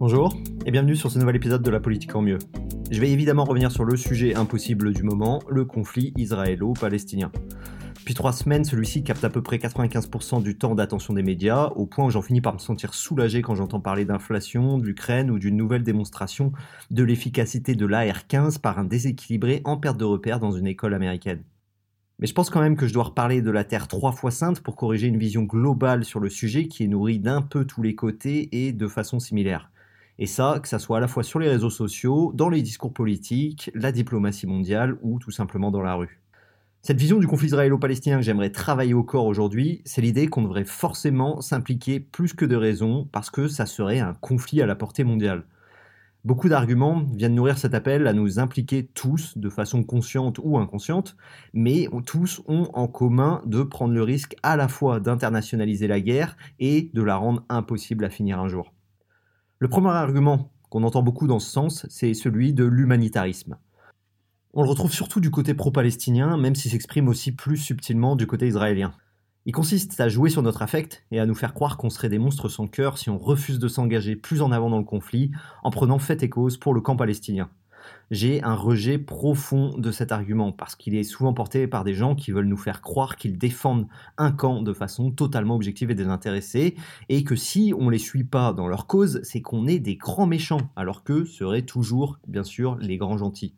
Bonjour et bienvenue sur ce nouvel épisode de La politique en mieux. Je vais évidemment revenir sur le sujet impossible du moment, le conflit israélo-palestinien. Depuis trois semaines, celui-ci capte à peu près 95% du temps d'attention des médias, au point où j'en finis par me sentir soulagé quand j'entends parler d'inflation, d'Ukraine ou d'une nouvelle démonstration de l'efficacité de l'AR-15 par un déséquilibré en perte de repère dans une école américaine. Mais je pense quand même que je dois reparler de la Terre trois fois sainte pour corriger une vision globale sur le sujet qui est nourrie d'un peu tous les côtés et de façon similaire. Et ça, que ça soit à la fois sur les réseaux sociaux, dans les discours politiques, la diplomatie mondiale ou tout simplement dans la rue. Cette vision du conflit israélo-palestinien que j'aimerais travailler au corps aujourd'hui, c'est l'idée qu'on devrait forcément s'impliquer plus que de raison parce que ça serait un conflit à la portée mondiale. Beaucoup d'arguments viennent nourrir cet appel à nous impliquer tous, de façon consciente ou inconsciente, mais tous ont en commun de prendre le risque à la fois d'internationaliser la guerre et de la rendre impossible à finir un jour. Le premier argument qu'on entend beaucoup dans ce sens, c'est celui de l'humanitarisme. On le retrouve surtout du côté pro-palestinien, même s'il s'exprime aussi plus subtilement du côté israélien. Il consiste à jouer sur notre affect et à nous faire croire qu'on serait des monstres sans cœur si on refuse de s'engager plus en avant dans le conflit en prenant fait et cause pour le camp palestinien. J'ai un rejet profond de cet argument parce qu'il est souvent porté par des gens qui veulent nous faire croire qu'ils défendent un camp de façon totalement objective et désintéressée et que si on les suit pas dans leur cause, c'est qu'on est des grands méchants alors qu'eux seraient toujours, bien sûr, les grands gentils.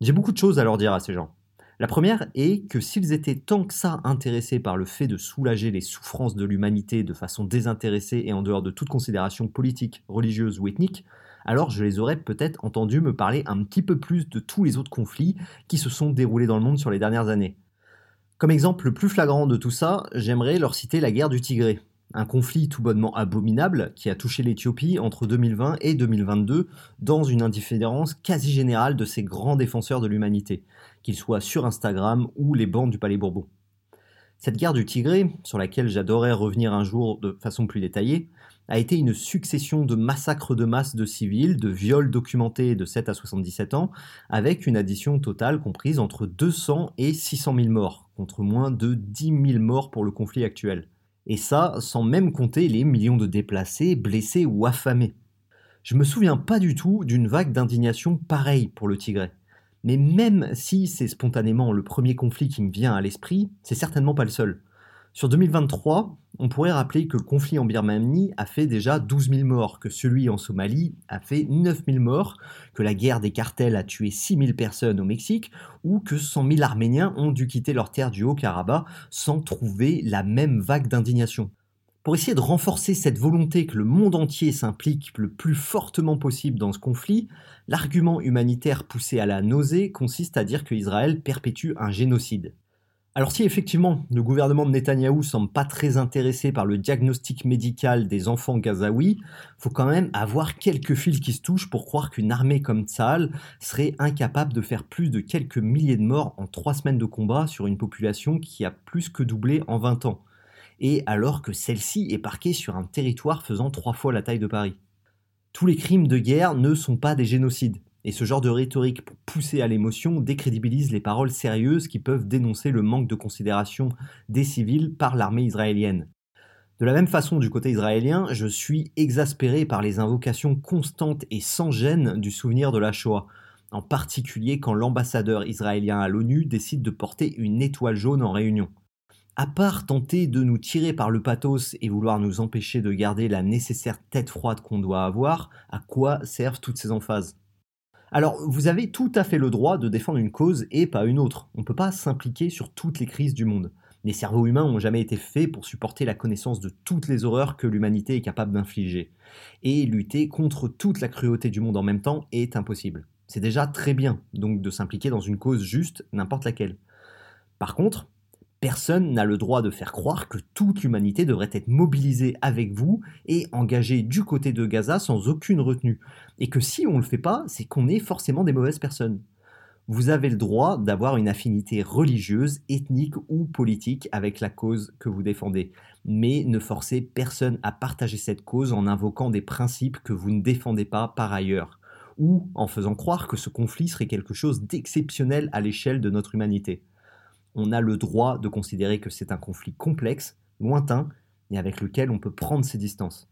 J'ai beaucoup de choses à leur dire à ces gens. La première est que s'ils étaient tant que ça intéressés par le fait de soulager les souffrances de l'humanité de façon désintéressée et en dehors de toute considération politique, religieuse ou ethnique, alors je les aurais peut-être entendus me parler un petit peu plus de tous les autres conflits qui se sont déroulés dans le monde sur les dernières années. Comme exemple le plus flagrant de tout ça, j'aimerais leur citer la guerre du Tigré, un conflit tout bonnement abominable qui a touché l'Éthiopie entre 2020 et 2022 dans une indifférence quasi générale de ces grands défenseurs de l'humanité, qu'ils soient sur Instagram ou les bandes du Palais Bourbon. Cette guerre du Tigré, sur laquelle j'adorais revenir un jour de façon plus détaillée, a été une succession de massacres de masse de civils, de viols documentés de 7 à 77 ans, avec une addition totale comprise entre 200 et 600 000 morts, contre moins de 10 000 morts pour le conflit actuel. Et ça, sans même compter les millions de déplacés, blessés ou affamés. Je me souviens pas du tout d'une vague d'indignation pareille pour le Tigré. Mais même si c'est spontanément le premier conflit qui me vient à l'esprit, c'est certainement pas le seul. Sur 2023, on pourrait rappeler que le conflit en Birmanie a fait déjà 12 000 morts, que celui en Somalie a fait 9 000 morts, que la guerre des cartels a tué 6 000 personnes au Mexique, ou que 100 000 Arméniens ont dû quitter leur terre du Haut-Karabakh sans trouver la même vague d'indignation. Pour essayer de renforcer cette volonté que le monde entier s'implique le plus fortement possible dans ce conflit, l'argument humanitaire poussé à la nausée consiste à dire que Israël perpétue un génocide. Alors si effectivement le gouvernement de Netanyahou semble pas très intéressé par le diagnostic médical des enfants gazaouis, faut quand même avoir quelques fils qui se touchent pour croire qu'une armée comme Tsahal serait incapable de faire plus de quelques milliers de morts en trois semaines de combat sur une population qui a plus que doublé en 20 ans, et alors que celle-ci est parquée sur un territoire faisant trois fois la taille de Paris. Tous les crimes de guerre ne sont pas des génocides, et ce genre de rhétorique pour pousser à l'émotion décrédibilise les paroles sérieuses qui peuvent dénoncer le manque de considération des civils par l'armée israélienne. De la même façon, du côté israélien, je suis exaspéré par les invocations constantes et sans gêne du souvenir de la Shoah, en particulier quand l'ambassadeur israélien à l'ONU décide de porter une étoile jaune en réunion. À part tenter de nous tirer par le pathos et vouloir nous empêcher de garder la nécessaire tête froide qu'on doit avoir, à quoi servent toutes ces emphases alors, vous avez tout à fait le droit de défendre une cause et pas une autre. On ne peut pas s'impliquer sur toutes les crises du monde. Les cerveaux humains n'ont jamais été faits pour supporter la connaissance de toutes les horreurs que l'humanité est capable d'infliger. Et lutter contre toute la cruauté du monde en même temps est impossible. C'est déjà très bien, donc, de s'impliquer dans une cause juste, n'importe laquelle. Par contre, Personne n'a le droit de faire croire que toute l'humanité devrait être mobilisée avec vous et engagée du côté de Gaza sans aucune retenue. Et que si on ne le fait pas, c'est qu'on est forcément des mauvaises personnes. Vous avez le droit d'avoir une affinité religieuse, ethnique ou politique avec la cause que vous défendez. Mais ne forcez personne à partager cette cause en invoquant des principes que vous ne défendez pas par ailleurs, ou en faisant croire que ce conflit serait quelque chose d'exceptionnel à l'échelle de notre humanité on a le droit de considérer que c'est un conflit complexe, lointain, et avec lequel on peut prendre ses distances.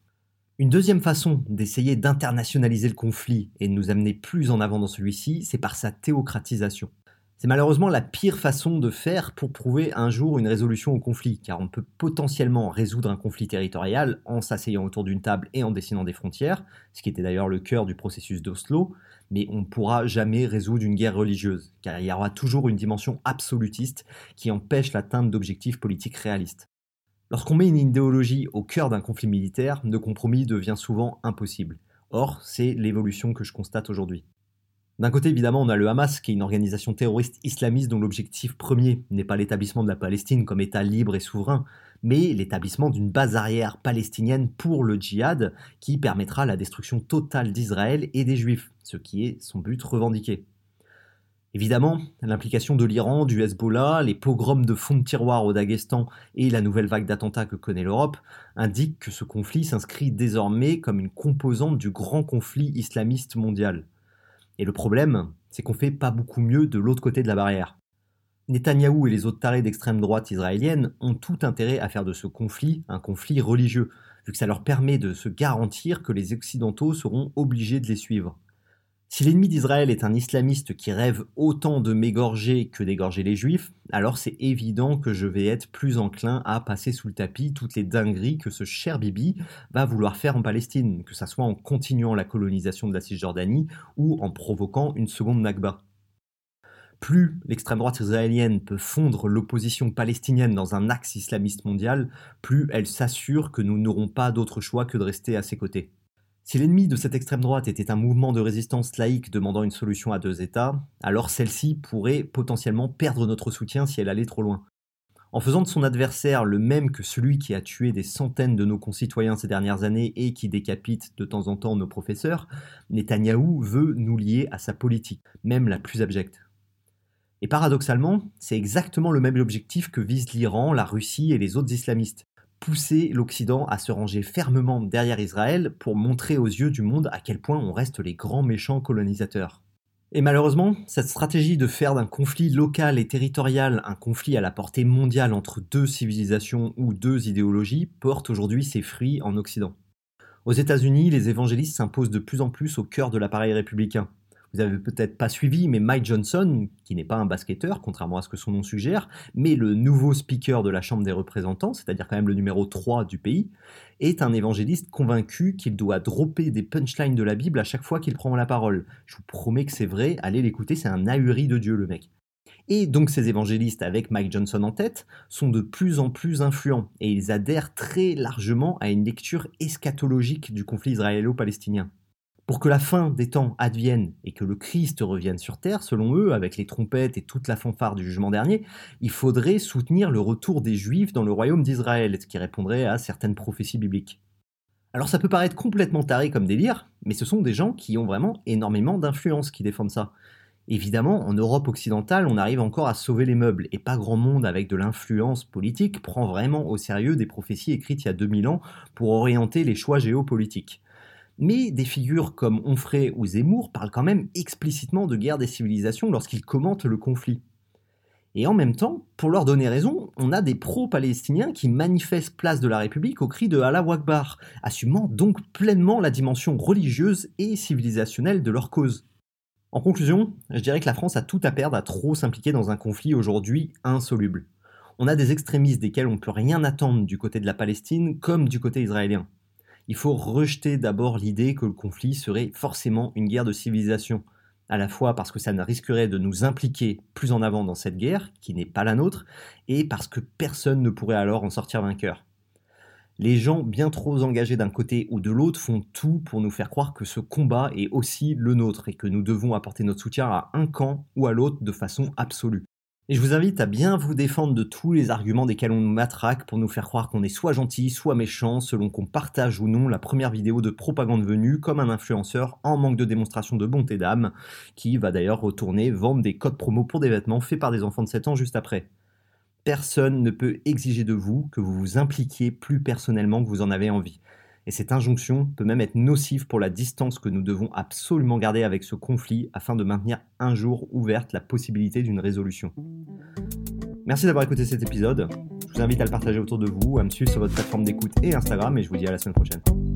Une deuxième façon d'essayer d'internationaliser le conflit et de nous amener plus en avant dans celui-ci, c'est par sa théocratisation. C'est malheureusement la pire façon de faire pour prouver un jour une résolution au conflit, car on peut potentiellement résoudre un conflit territorial en s'asseyant autour d'une table et en dessinant des frontières, ce qui était d'ailleurs le cœur du processus d'Oslo, mais on ne pourra jamais résoudre une guerre religieuse, car il y aura toujours une dimension absolutiste qui empêche l'atteinte d'objectifs politiques réalistes. Lorsqu'on met une idéologie au cœur d'un conflit militaire, le compromis devient souvent impossible. Or, c'est l'évolution que je constate aujourd'hui. D'un côté, évidemment, on a le Hamas, qui est une organisation terroriste islamiste dont l'objectif premier n'est pas l'établissement de la Palestine comme État libre et souverain, mais l'établissement d'une base arrière palestinienne pour le djihad qui permettra la destruction totale d'Israël et des Juifs, ce qui est son but revendiqué. Évidemment, l'implication de l'Iran, du Hezbollah, les pogroms de fonds de tiroir au Daghestan et la nouvelle vague d'attentats que connaît l'Europe indiquent que ce conflit s'inscrit désormais comme une composante du grand conflit islamiste mondial. Et le problème, c'est qu'on fait pas beaucoup mieux de l'autre côté de la barrière. Netanyahou et les autres tarés d'extrême droite israélienne ont tout intérêt à faire de ce conflit un conflit religieux, vu que ça leur permet de se garantir que les Occidentaux seront obligés de les suivre. Si l'ennemi d'Israël est un islamiste qui rêve autant de m'égorger que d'égorger les juifs, alors c'est évident que je vais être plus enclin à passer sous le tapis toutes les dingueries que ce cher Bibi va vouloir faire en Palestine, que ce soit en continuant la colonisation de la Cisjordanie ou en provoquant une seconde Nakba. Plus l'extrême droite israélienne peut fondre l'opposition palestinienne dans un axe islamiste mondial, plus elle s'assure que nous n'aurons pas d'autre choix que de rester à ses côtés. Si l'ennemi de cette extrême droite était un mouvement de résistance laïque demandant une solution à deux États, alors celle-ci pourrait potentiellement perdre notre soutien si elle allait trop loin. En faisant de son adversaire le même que celui qui a tué des centaines de nos concitoyens ces dernières années et qui décapite de temps en temps nos professeurs, Netanyahou veut nous lier à sa politique, même la plus abjecte. Et paradoxalement, c'est exactement le même objectif que visent l'Iran, la Russie et les autres islamistes pousser l'Occident à se ranger fermement derrière Israël pour montrer aux yeux du monde à quel point on reste les grands méchants colonisateurs. Et malheureusement, cette stratégie de faire d'un conflit local et territorial un conflit à la portée mondiale entre deux civilisations ou deux idéologies porte aujourd'hui ses fruits en Occident. Aux États-Unis, les évangélistes s'imposent de plus en plus au cœur de l'appareil républicain. Vous avez peut-être pas suivi, mais Mike Johnson, qui n'est pas un basketteur, contrairement à ce que son nom suggère, mais le nouveau speaker de la Chambre des représentants, c'est-à-dire quand même le numéro 3 du pays, est un évangéliste convaincu qu'il doit dropper des punchlines de la Bible à chaque fois qu'il prend la parole. Je vous promets que c'est vrai, allez l'écouter, c'est un ahuri de Dieu le mec. Et donc ces évangélistes, avec Mike Johnson en tête, sont de plus en plus influents, et ils adhèrent très largement à une lecture eschatologique du conflit israélo-palestinien. Pour que la fin des temps advienne et que le Christ revienne sur terre, selon eux, avec les trompettes et toute la fanfare du jugement dernier, il faudrait soutenir le retour des Juifs dans le royaume d'Israël, ce qui répondrait à certaines prophéties bibliques. Alors ça peut paraître complètement taré comme délire, mais ce sont des gens qui ont vraiment énormément d'influence qui défendent ça. Évidemment, en Europe occidentale, on arrive encore à sauver les meubles, et pas grand monde avec de l'influence politique prend vraiment au sérieux des prophéties écrites il y a 2000 ans pour orienter les choix géopolitiques. Mais des figures comme Onfray ou Zemmour parlent quand même explicitement de guerre des civilisations lorsqu'ils commentent le conflit. Et en même temps, pour leur donner raison, on a des pro-palestiniens qui manifestent place de la République au cri de Allah Akbar, assumant donc pleinement la dimension religieuse et civilisationnelle de leur cause. En conclusion, je dirais que la France a tout à perdre à trop s'impliquer dans un conflit aujourd'hui insoluble. On a des extrémistes desquels on ne peut rien attendre du côté de la Palestine comme du côté israélien il faut rejeter d'abord l'idée que le conflit serait forcément une guerre de civilisation, à la fois parce que ça ne risquerait de nous impliquer plus en avant dans cette guerre, qui n'est pas la nôtre, et parce que personne ne pourrait alors en sortir vainqueur. Les gens bien trop engagés d'un côté ou de l'autre font tout pour nous faire croire que ce combat est aussi le nôtre et que nous devons apporter notre soutien à un camp ou à l'autre de façon absolue. Et je vous invite à bien vous défendre de tous les arguments desquels on nous matraque pour nous faire croire qu'on est soit gentil, soit méchant, selon qu'on partage ou non la première vidéo de propagande venue comme un influenceur en manque de démonstration de bonté d'âme, qui va d'ailleurs retourner vendre des codes promo pour des vêtements faits par des enfants de 7 ans juste après. Personne ne peut exiger de vous que vous vous impliquiez plus personnellement que vous en avez envie et cette injonction peut même être nocive pour la distance que nous devons absolument garder avec ce conflit afin de maintenir un jour ouverte la possibilité d'une résolution. Merci d'avoir écouté cet épisode. Je vous invite à le partager autour de vous, à me suivre sur votre plateforme d'écoute et Instagram et je vous dis à la semaine prochaine.